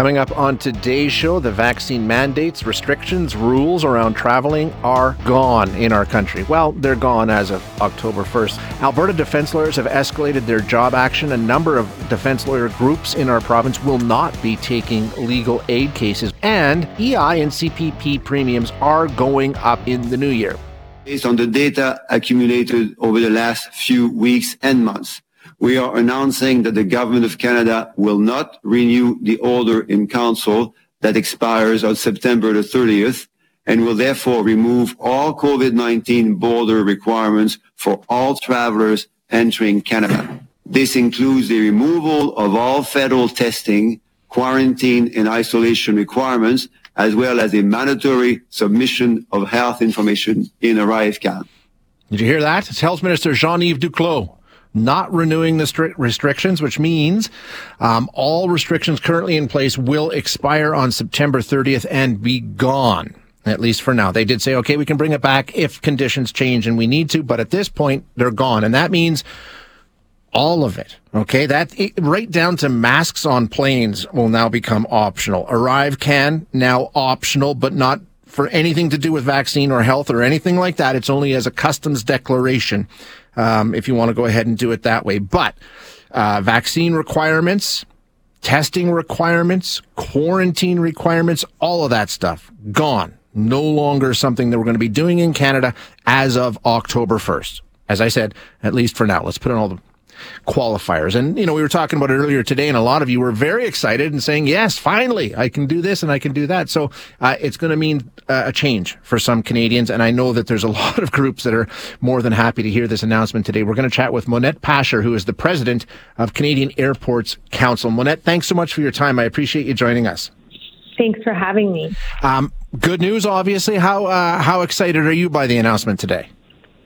Coming up on today's show, the vaccine mandates, restrictions, rules around traveling are gone in our country. Well, they're gone as of October 1st. Alberta defense lawyers have escalated their job action. A number of defense lawyer groups in our province will not be taking legal aid cases. And EI and CPP premiums are going up in the new year. Based on the data accumulated over the last few weeks and months, we are announcing that the government of Canada will not renew the order in council that expires on September the 30th and will therefore remove all COVID-19 border requirements for all travelers entering Canada. This includes the removal of all federal testing, quarantine and isolation requirements, as well as the mandatory submission of health information in ArriveCan. Did you hear that? It's Health Minister Jean-Yves Duclos not renewing the stri- restrictions, which means um, all restrictions currently in place will expire on September 30th and be gone. At least for now. They did say, okay, we can bring it back if conditions change and we need to, but at this point, they're gone. And that means all of it. Okay. That right down to masks on planes will now become optional. ArriveCan now optional, but not for anything to do with vaccine or health or anything like that. It's only as a customs declaration um, if you want to go ahead and do it that way. But uh, vaccine requirements, testing requirements, quarantine requirements, all of that stuff gone. No longer something that we're going to be doing in Canada as of October 1st. As I said, at least for now. Let's put in all the qualifiers. And, you know, we were talking about it earlier today, and a lot of you were very excited and saying, yes, finally, I can do this and I can do that. So uh, it's going to mean uh, a change for some Canadians. And I know that there's a lot of groups that are more than happy to hear this announcement today. We're going to chat with Monette Pasher, who is the president of Canadian Airports Council. Monette, thanks so much for your time. I appreciate you joining us. Thanks for having me. Um, good news, obviously. How uh, how excited are you by the announcement today?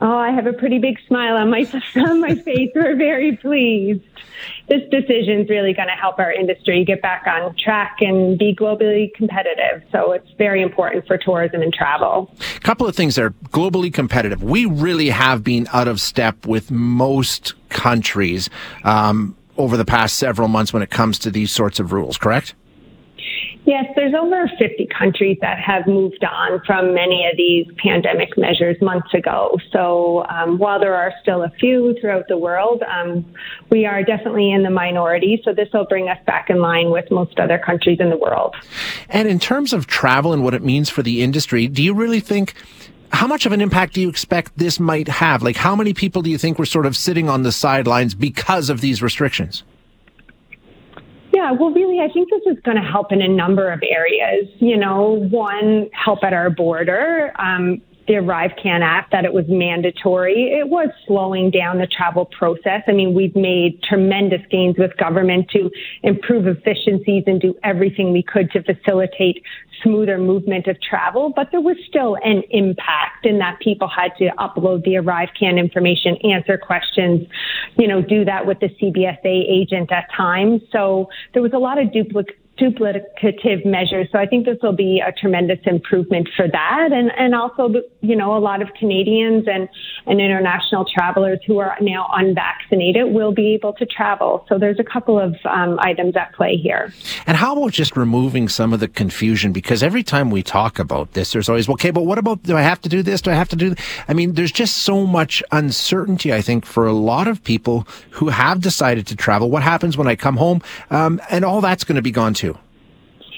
Oh, I have a pretty big smile on my on my face. We're very pleased. This decision is really going to help our industry get back on track and be globally competitive. So it's very important for tourism and travel. A couple of things there. Are globally competitive. We really have been out of step with most countries um, over the past several months when it comes to these sorts of rules. Correct? Yes, there's over 50 countries that have moved on from many of these pandemic measures months ago. So um, while there are still a few throughout the world, um, we are definitely in the minority. So this will bring us back in line with most other countries in the world. And in terms of travel and what it means for the industry, do you really think how much of an impact do you expect this might have? Like, how many people do you think were sort of sitting on the sidelines because of these restrictions? Yeah, well, really, I think this is going to help in a number of areas. You know, one, help at our border. Um, the Arrive Can Act that it was mandatory. It was slowing down the travel process. I mean, we've made tremendous gains with government to improve efficiencies and do everything we could to facilitate smoother movement of travel, but there was still an impact in that people had to upload the Arrive Can information, answer questions, you know, do that with the CBSA agent at times. So there was a lot of duplicate duplicative measures. So I think this will be a tremendous improvement for that. And, and also, you know, a lot of Canadians and, and international travelers who are now unvaccinated will be able to travel. So there's a couple of um, items at play here. And how about just removing some of the confusion? Because every time we talk about this, there's always, okay, but what about, do I have to do this? Do I have to do that? I mean, there's just so much uncertainty, I think, for a lot of people who have decided to travel. What happens when I come home? Um, and all that's going to be gone too.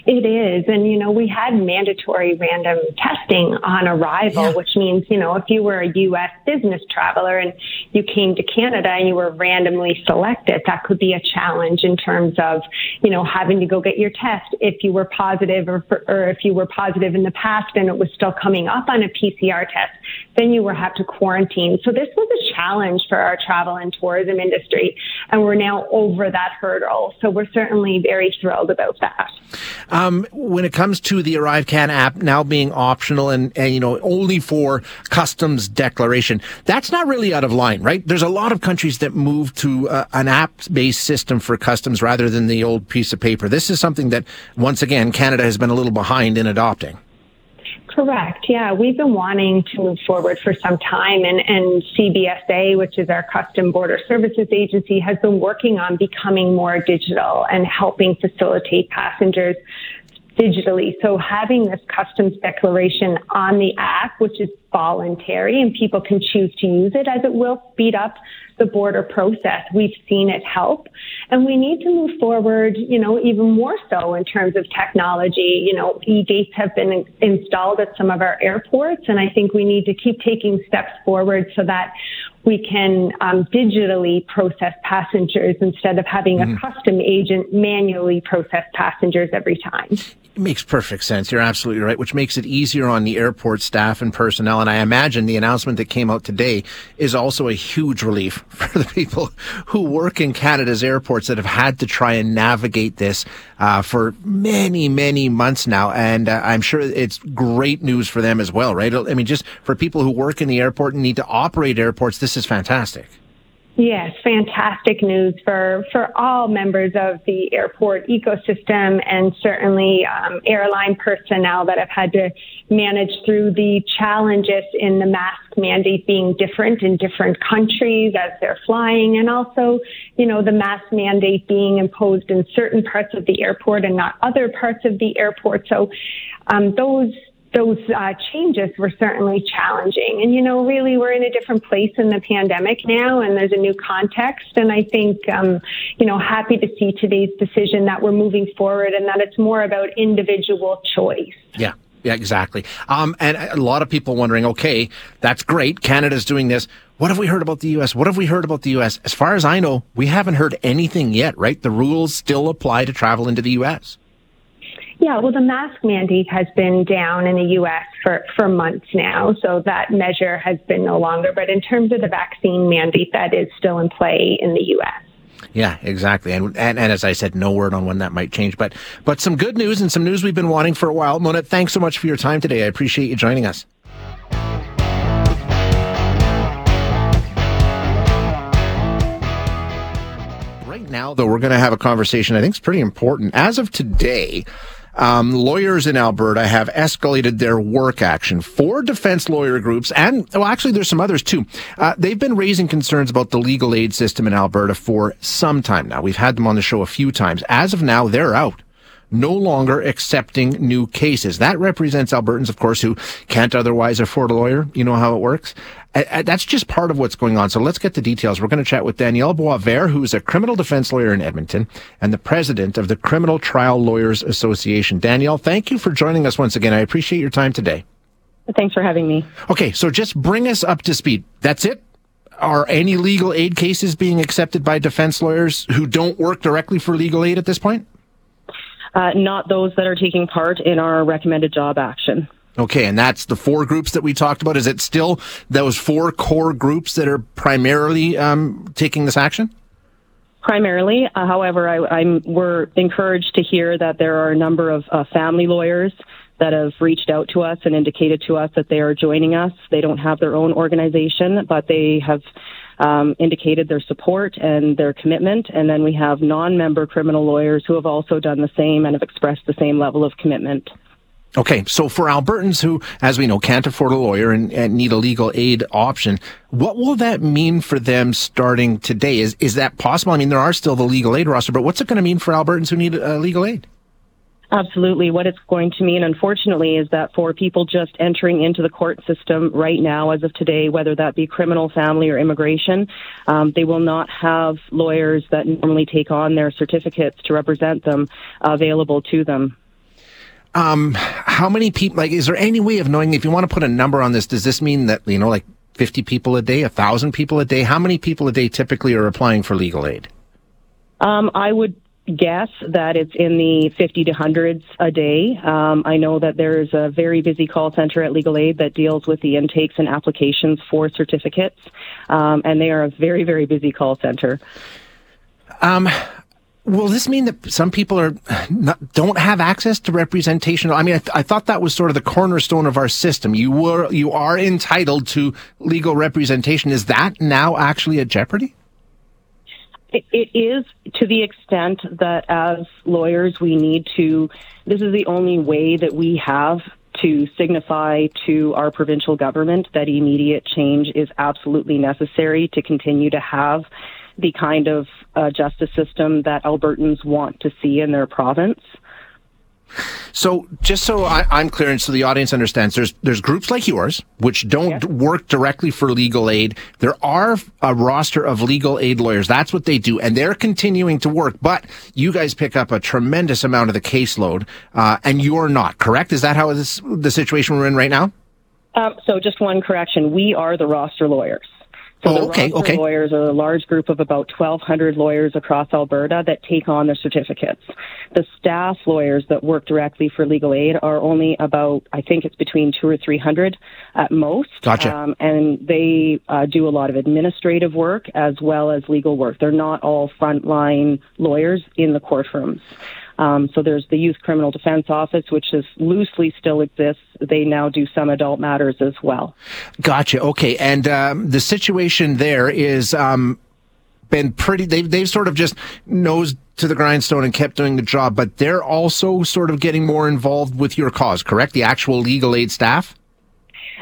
It is. And, you know, we had mandatory random testing on arrival, yeah. which means, you know, if you were a U.S. business traveler and you came to Canada and you were randomly selected, that could be a challenge in terms of, you know, having to go get your test if you were positive or, for, or if you were positive in the past and it was still coming up on a PCR test, then you would have to quarantine. So this was a challenge for our travel and tourism industry. And we're now over that hurdle. So we're certainly very thrilled about that. Um, when it comes to the ArriveCan app now being optional and, and, you know, only for customs declaration, that's not really out of line, right? There's a lot of countries that move to uh, an app-based system for customs rather than the old piece of paper. This is something that, once again, Canada has been a little behind in adopting. Correct. Yeah, we've been wanting to move forward for some time, and, and CBSA, which is our Custom Border Services Agency, has been working on becoming more digital and helping facilitate passengers digitally. So having this customs declaration on the app, which is voluntary and people can choose to use it as it will speed up the border process. We've seen it help and we need to move forward, you know, even more so in terms of technology. You know, e-gates have been installed at some of our airports and I think we need to keep taking steps forward so that we can um, digitally process passengers instead of having mm-hmm. a custom agent manually process passengers every time. It makes perfect sense. You're absolutely right, which makes it easier on the airport staff and personnel. And I imagine the announcement that came out today is also a huge relief for the people who work in Canada's airports that have had to try and navigate this uh, for many, many months now. And uh, I'm sure it's great news for them as well, right? I mean, just for people who work in the airport and need to operate airports, this is fantastic. Yes, fantastic news for, for all members of the airport ecosystem and certainly um, airline personnel that have had to manage through the challenges in the mask mandate being different in different countries as they're flying and also, you know, the mask mandate being imposed in certain parts of the airport and not other parts of the airport. So um, those those uh, changes were certainly challenging. And, you know, really, we're in a different place in the pandemic now, and there's a new context. And I think, um, you know, happy to see today's decision that we're moving forward and that it's more about individual choice. Yeah. Yeah, exactly. Um, and a lot of people wondering, okay, that's great. Canada's doing this. What have we heard about the U.S.? What have we heard about the U.S.? As far as I know, we haven't heard anything yet, right? The rules still apply to travel into the U.S. Yeah, well, the mask mandate has been down in the U.S. for, for months now, so that measure has been no longer. But in terms of the vaccine mandate, that is still in play in the U.S. Yeah, exactly. And, and, and as I said, no word on when that might change. But but some good news and some news we've been wanting for a while. Mona, thanks so much for your time today. I appreciate you joining us. Right now, though, we're going to have a conversation I think is pretty important. As of today, um, lawyers in Alberta have escalated their work action. Four defense lawyer groups, and well, actually, there's some others too. Uh, they've been raising concerns about the legal aid system in Alberta for some time now. We've had them on the show a few times. As of now, they're out no longer accepting new cases. That represents Albertans, of course, who can't otherwise afford a lawyer. You know how it works. That's just part of what's going on. So let's get the details. We're going to chat with Danielle Boisvert, who is a criminal defense lawyer in Edmonton and the president of the Criminal Trial Lawyers Association. Danielle, thank you for joining us once again. I appreciate your time today. Thanks for having me. Okay, so just bring us up to speed. That's it? Are any legal aid cases being accepted by defense lawyers who don't work directly for legal aid at this point? Uh, not those that are taking part in our recommended job action. Okay, and that's the four groups that we talked about. Is it still those four core groups that are primarily um, taking this action? Primarily, uh, however, I, am we're encouraged to hear that there are a number of uh, family lawyers that have reached out to us and indicated to us that they are joining us. They don't have their own organization, but they have um, indicated their support and their commitment. And then we have non member criminal lawyers who have also done the same and have expressed the same level of commitment. Okay, so for Albertans who, as we know, can't afford a lawyer and, and, need a legal aid option, what will that mean for them starting today? Is is that possible? I mean, there are still the legal aid roster, but what's it going to mean for Albertans who need uh, legal aid? Absolutely. What it's going to mean, unfortunately, is that for people just entering into the court system right now, as of today, whether that be criminal, family, or immigration, um, they will not have lawyers that normally take on their certificates to represent them available to them. um, how many people, like, is there any way of knowing if you want to put a number on this? Does this mean that, you know, like 50 people a day, a thousand people a day? How many people a day typically are applying for legal aid? Um, I would guess that it's in the 50 to hundreds a day. Um, I know that there's a very busy call center at Legal Aid that deals with the intakes and applications for certificates, um, and they are a very, very busy call center. Um, will this mean that some people are not, don't have access to representation? I mean, I, th- I, thought that was sort of the cornerstone of our system. You were you are entitled to legal representation. Is that now actually at jeopardy? It, it is to the extent that as lawyers, we need to, this is the only way that we have to signify to our provincial government that immediate change is absolutely necessary to continue to have the kind of uh, justice system that Albertans want to see in their province. So, just so I, am clear and so the audience understands, there's there's groups like yours which don't yeah. work directly for legal aid. There are a roster of legal aid lawyers. That's what they do, and they're continuing to work. But you guys pick up a tremendous amount of the caseload, uh, and you're not. Correct? Is that how this the situation we're in right now? Um, so, just one correction: we are the roster lawyers. So oh, okay, okay. lawyers are a large group of about 1,200 lawyers across Alberta that take on the certificates. The staff lawyers that work directly for legal aid are only about, I think it's between two or 300 at most. Gotcha. Um, and they uh, do a lot of administrative work as well as legal work. They're not all frontline lawyers in the courtrooms. Um, so there's the Youth Criminal Defense Office, which is loosely still exists. They now do some adult matters as well. Gotcha. Okay, and um, the situation there is um, been pretty. They've they've sort of just nosed to the grindstone and kept doing the job, but they're also sort of getting more involved with your cause. Correct? The actual legal aid staff.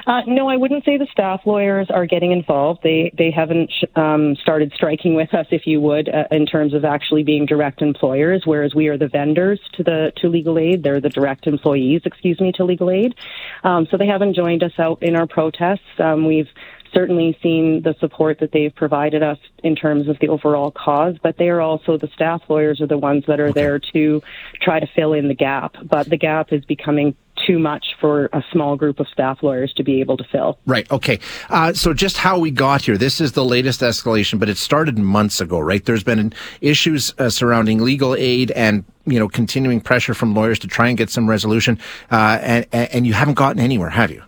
Uh, no, I wouldn't say the staff lawyers are getting involved. They they haven't um, started striking with us, if you would, uh, in terms of actually being direct employers. Whereas we are the vendors to the to legal aid. They're the direct employees, excuse me, to legal aid. Um, so they haven't joined us out in our protests. Um, we've certainly seen the support that they've provided us in terms of the overall cause, but they are also the staff lawyers are the ones that are there to try to fill in the gap. But the gap is becoming too much for a small group of staff lawyers to be able to fill. Right. Okay. Uh, so just how we got here. This is the latest escalation, but it started months ago, right? There's been issues uh, surrounding legal aid and you know continuing pressure from lawyers to try and get some resolution, uh, and and you haven't gotten anywhere, have you?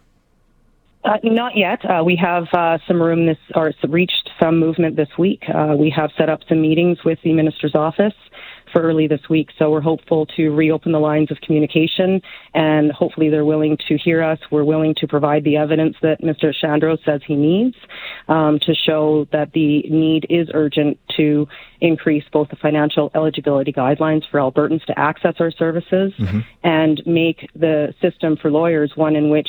Uh, not yet. Uh, we have uh, some room this, or reached some movement this week. Uh, we have set up some meetings with the minister's office for early this week. So we're hopeful to reopen the lines of communication and hopefully they're willing to hear us. We're willing to provide the evidence that Mr. Shandro says he needs um, to show that the need is urgent to increase both the financial eligibility guidelines for Albertans to access our services mm-hmm. and make the system for lawyers one in which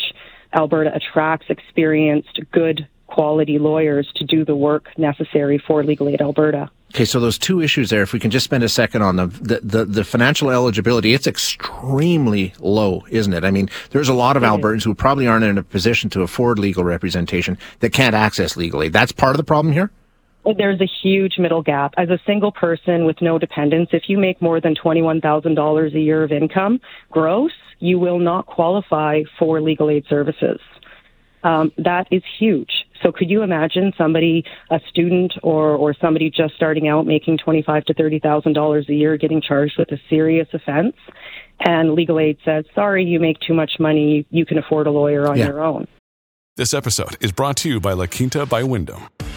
Alberta attracts experienced, good quality lawyers to do the work necessary for Legal Aid Alberta. Okay, so those two issues there, if we can just spend a second on them, the, the, the financial eligibility, it's extremely low, isn't it? I mean, there's a lot of it Albertans is. who probably aren't in a position to afford legal representation that can't access legally. That's part of the problem here? There's a huge middle gap. As a single person with no dependents, if you make more than $21,000 a year of income gross, you will not qualify for legal aid services. Um, that is huge. So could you imagine somebody, a student or, or somebody just starting out making twenty-five to thirty thousand dollars a year, getting charged with a serious offense, and legal aid says, "Sorry, you make too much money. You can afford a lawyer on yeah. your own." This episode is brought to you by La Quinta by Wyndham.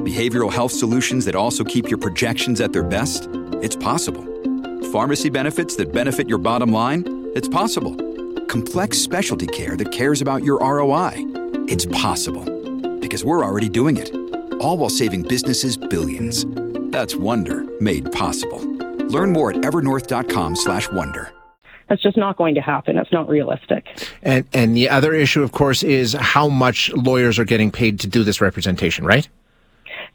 behavioral health solutions that also keep your projections at their best? It's possible. Pharmacy benefits that benefit your bottom line? It's possible. Complex specialty care that cares about your ROI? It's possible. Because we're already doing it. All while saving businesses billions. That's Wonder made possible. Learn more at evernorth.com/slash Wonder. That's just not going to happen. It's not realistic. And and the other issue, of course, is how much lawyers are getting paid to do this representation, right?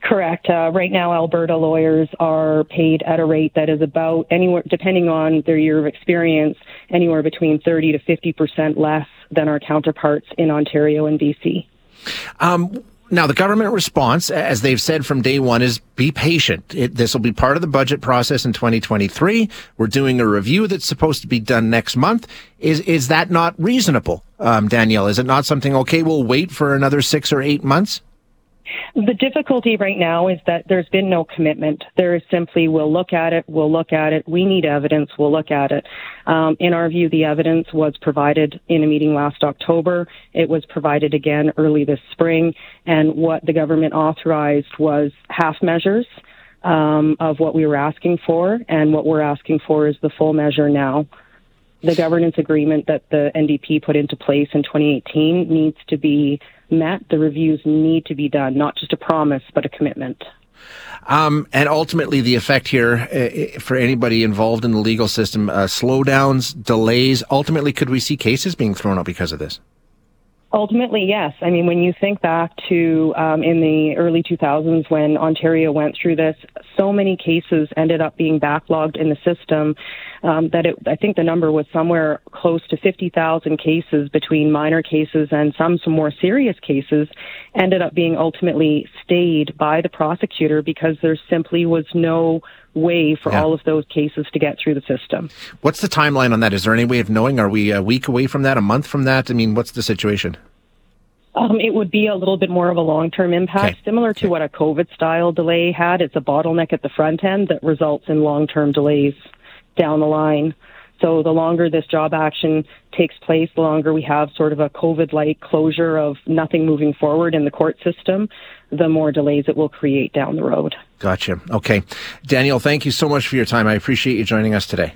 Correct. Uh, right now, Alberta lawyers are paid at a rate that is about anywhere, depending on their year of experience, anywhere between 30 to 50 percent less than our counterparts in Ontario and BC. Um, now, the government response, as they've said from day one, is be patient. this will be part of the budget process in 2023. We're doing a review that's supposed to be done next month. Is is that not reasonable, um, Danielle? Is it not something? Okay, we'll wait for another six or eight months. The difficulty right now is that there's been no commitment. There is simply, we'll look at it, we'll look at it, we need evidence, we'll look at it. Um, in our view, the evidence was provided in a meeting last October. It was provided again early this spring. And what the government authorized was half measures um, of what we were asking for. And what we're asking for is the full measure now the governance agreement that the NDP put into place in 2018 needs to be met, the reviews need to be done, not just a promise, but a commitment. Um, and ultimately, the effect here uh, for anybody involved in the legal system, uh, slowdowns, delays. Ultimately, could we see cases being thrown out because of this? Ultimately, yes. I mean, when you think back to um, in the early 2000s when Ontario went through this, so many cases ended up being backlogged in the system um, that it, I think the number was somewhere close to 50,000 cases between minor cases and some some more serious cases ended up being ultimately stayed by the prosecutor because there simply was no way for yeah. all of those cases to get through the system. What's the timeline on that? Is there any way of knowing? Are we a week away from that? A month from that? I mean, what's the situation? Um, it would be a little bit more of a long term impact, okay. similar to okay. what a COVID style delay had. It's a bottleneck at the front end that results in long term delays down the line. So the longer this job action takes place, the longer we have sort of a COVID like closure of nothing moving forward in the court system, the more delays it will create down the road. Gotcha. Okay. Daniel, thank you so much for your time. I appreciate you joining us today.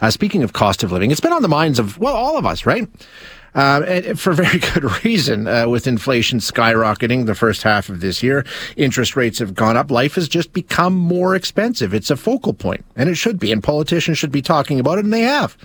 Uh, speaking of cost of living, it's been on the minds of, well, all of us, right? Uh, for very good reason. Uh, with inflation skyrocketing the first half of this year, interest rates have gone up. Life has just become more expensive. It's a focal point, and it should be. And politicians should be talking about it, and they have.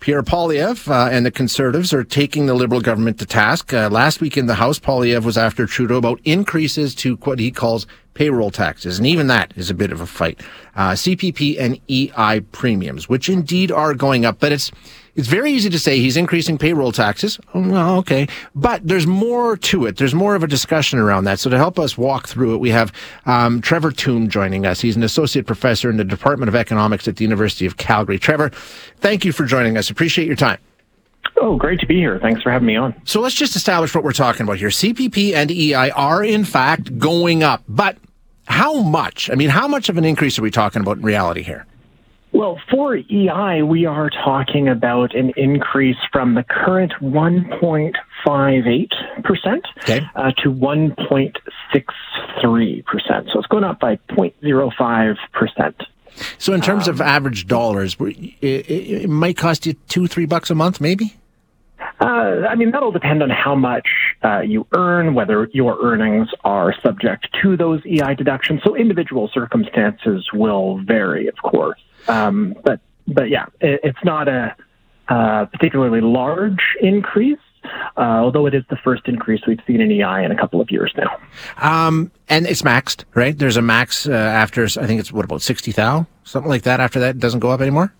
Pierre Poilievre uh, and the Conservatives are taking the Liberal government to task. Uh, last week in the House, Poilievre was after Trudeau about increases to what he calls payroll taxes, and even that is a bit of a fight. Uh, CPP and EI premiums, which indeed are going up, but it's it's very easy to say he's increasing payroll taxes. Oh, well, okay. But there's more to it. There's more of a discussion around that. So to help us walk through it, we have um, Trevor Tombe joining us. He's an associate professor in the Department of Economics at the University of Calgary. Trevor, thank you for joining us. Appreciate your time. Oh, great to be here. Thanks for having me on. So let's just establish what we're talking about here. CPP and EI are in fact going up, but how much? I mean, how much of an increase are we talking about in reality here? Well, for EI, we are talking about an increase from the current 1.58% okay. uh, to 1.63%. So it's going up by 0.05%. So, in terms um, of average dollars, it, it, might cost you two, three bucks a month, maybe? Uh, I mean, that'll depend on how much uh, you earn, whether your earnings are subject to those EI deductions. So, individual circumstances will vary, of course. Um, but but yeah, it, it's not a uh, particularly large increase. Uh, although it is the first increase we've seen in EI in a couple of years now. Um, and it's maxed, right? There's a max uh, after, I think it's what about 60,000? Something like that after that it doesn't go up anymore?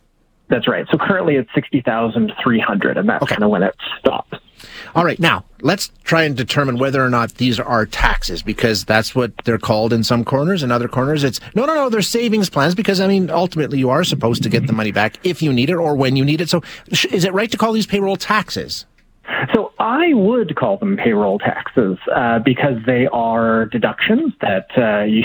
That's right. So currently it's 60,300 and that's okay. kind of when it stops. All right. Now, let's try and determine whether or not these are taxes because that's what they're called in some corners. In other corners, it's no, no, no, they're savings plans because, I mean, ultimately you are supposed to get the money back if you need it or when you need it. So is it right to call these payroll taxes? So I would call them payroll taxes uh, because they are deductions that uh, you,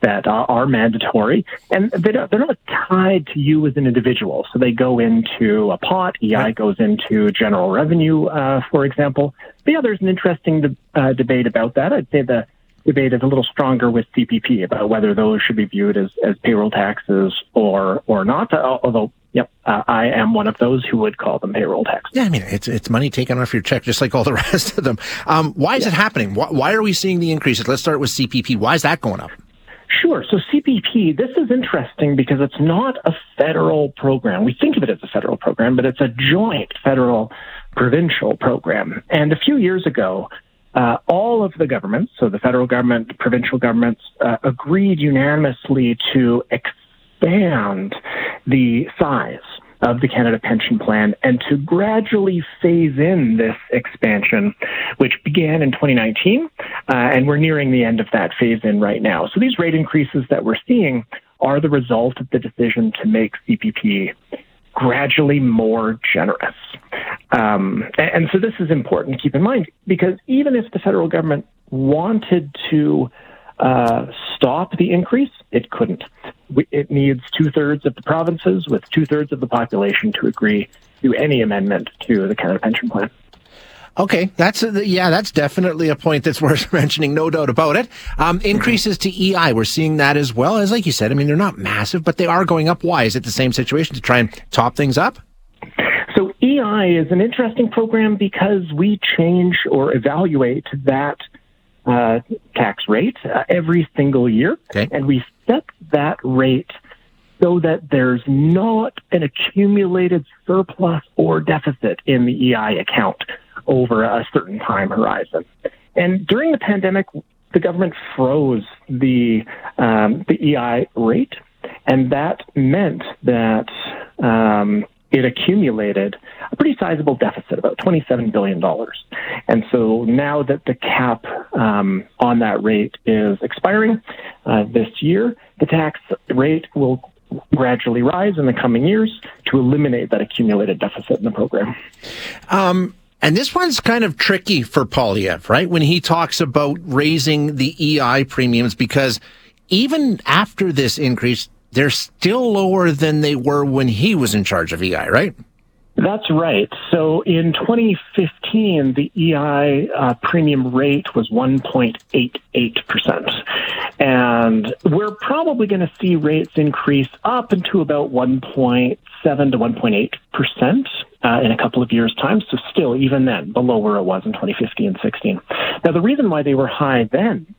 that are, are, mandatory, and they they're not tied to you as an individual. So they go into a pot. EI right. goes into general revenue, uh, for example. But yeah, there's an interesting de- uh, debate about that. I'd say the debate is a little stronger with CPP about whether those should be viewed as, as payroll taxes or or not. Although Yep, uh, I am one of those who would call them payroll tax. Yeah, I mean it's it's money taken off your check, just like all the rest of them. Um, why is yeah. it happening? Why, why, are we seeing the increases? Let's start with CPP. Why is that going up? Sure. So CPP, this is interesting because it's not a federal program. We think of it as a federal program, but it's a joint federal provincial program. And a few years ago, uh, all of the governments, so the federal government, the provincial governments, uh, agreed unanimously to expand the size of the Canada Pension Plan and to gradually phase in this expansion, which began in 2019, uh, and we're nearing the end of that phase in right now. So these rate increases that we're seeing are the result of the decision to make CPP gradually more generous. Um, and, and so this is important to keep in mind because even if the federal government wanted to uh, stop the increase, it couldn't. It needs two thirds of the provinces with two thirds of the population to agree to any amendment to the Canada Pension Plan. Okay, that's a, yeah, that's definitely a point that's worth mentioning, no doubt about it. Um, increases to EI, we're seeing that as well. As like you said, I mean they're not massive, but they are going up. Why is it the same situation to try and top things up? So EI is an interesting program because we change or evaluate that uh, tax rate uh, every single year, okay. and we set that rate so that there's not an accumulated surplus or deficit in the EI account over a certain time horizon. And during the pandemic, the government froze the um, the EI rate, and that meant that um, it accumulated a pretty sizable deficit, about $27 billion. And so now that the cap um, on that rate is expiring uh, this year, the tax rate will gradually rise in the coming years to eliminate that accumulated deficit in the program. Um, and this one's kind of tricky for Poilievre, right? When he talks about raising the EI premiums, because even after this increase, they're still lower than they were when he was in charge of EI, right? That's right. So in 2015, the EI uh, premium rate was 1.88%. And we're probably going to see rates increase up into about 1.7 to 1.8% uh, in a couple of years' time. So still, even then, below where it was in 2015 and 16. Now, the reason why they were high then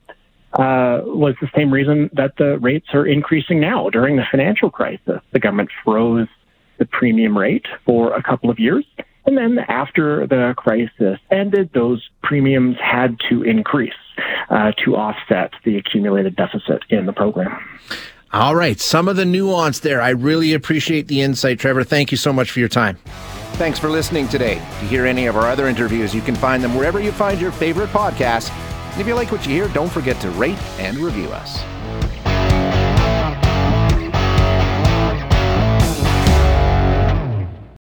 uh, was the same reason that the rates are increasing now. During the financial crisis, the government froze the premium rate for a couple of years. And then after the crisis ended, those premiums had to increase uh, to offset the accumulated deficit in the program. All right. Some of the nuance there. I really appreciate the insight, Trevor. Thank you so much for your time. Thanks for listening today. To hear any of our other interviews, you can find them wherever you find your favorite podcasts. And if you like what you hear, don't forget to rate and review us.